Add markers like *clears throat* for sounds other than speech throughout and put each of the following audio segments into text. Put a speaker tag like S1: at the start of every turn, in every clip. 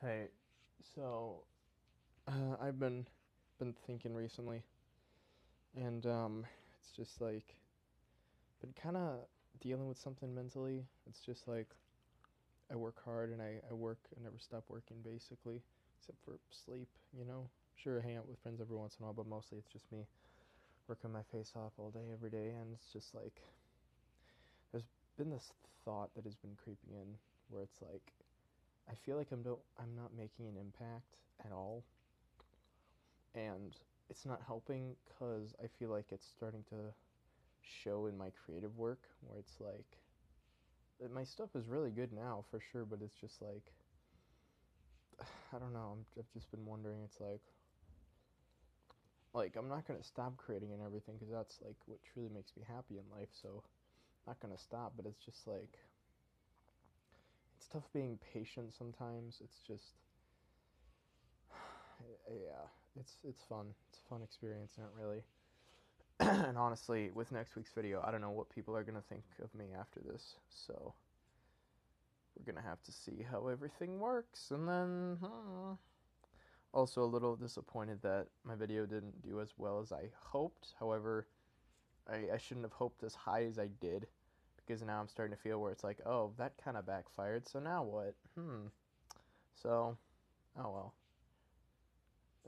S1: Hey, so uh, I've been been thinking recently, and um, it's just like been kind of dealing with something mentally. It's just like I work hard and I, I work I never stop working basically, except for sleep. You know, sure I hang out with friends every once in a while, but mostly it's just me working my face off all day every day, and it's just like there's been this thought that has been creeping in where it's like I feel like I'm don't I'm not making an impact at all, and it's not helping because I feel like it's starting to show in my creative work where it's like my stuff is really good now for sure, but it's just like *sighs* I don't know. I'm, I've just been wondering. It's like like I'm not gonna stop creating and everything because that's like what truly makes me happy in life. So not gonna stop, but it's just like it's tough being patient sometimes. It's just *sighs* yeah, it's it's fun. It's a fun experience, not really. *clears throat* and honestly, with next week's video, I don't know what people are gonna think of me after this. So we're gonna have to see how everything works, and then. Also, a little disappointed that my video didn't do as well as I hoped. However, I, I shouldn't have hoped as high as I did because now I'm starting to feel where it's like, oh, that kind of backfired. So now what? Hmm. So, oh well.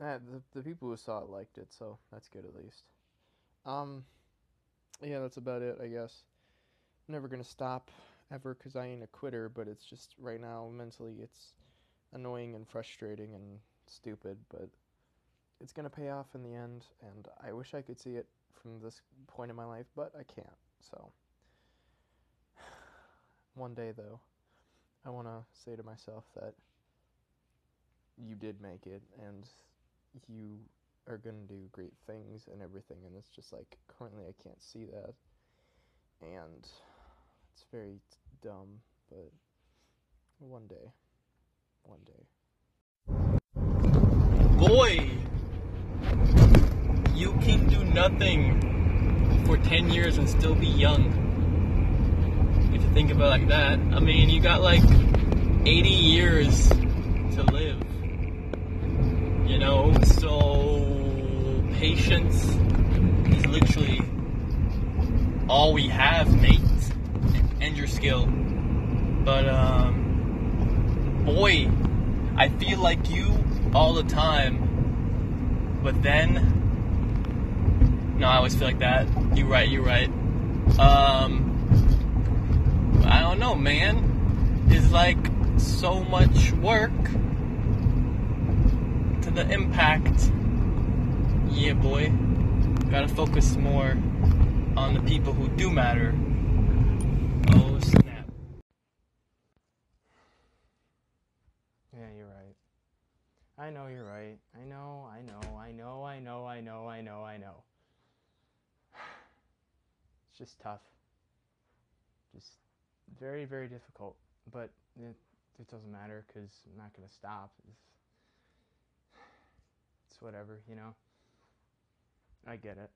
S1: Eh, the the people who saw it liked it, so that's good at least. Um, yeah, that's about it, I guess. I'm never gonna stop ever because I ain't a quitter, but it's just right now mentally it's annoying and frustrating and stupid, but it's gonna pay off in the end, and I wish I could see it from this point in my life, but I can't. So. One day, though, I want to say to myself that you did make it and you are going to do great things and everything. And it's just like, currently, I can't see that. And it's very dumb, but one day. One day.
S2: Boy, you can do nothing for 10 years and still be young think about like that. I mean, you got like 80 years to live. You know, so patience is literally all we have, mate, and your skill. But um, boy, I feel like you all the time. But then, no, I always feel like that. You're right. You're right. Um, don't know, man. It's like so much work to the impact. Yeah, boy. Gotta focus more on the people who do matter. Oh, snap.
S1: Yeah, you're right. I know you're right. I know, I know, I know, I know, I know, I know, I know. *sighs* It's just tough. Just very, very difficult. But it, it doesn't matter because I'm not going to stop. It's, it's whatever, you know? I get it.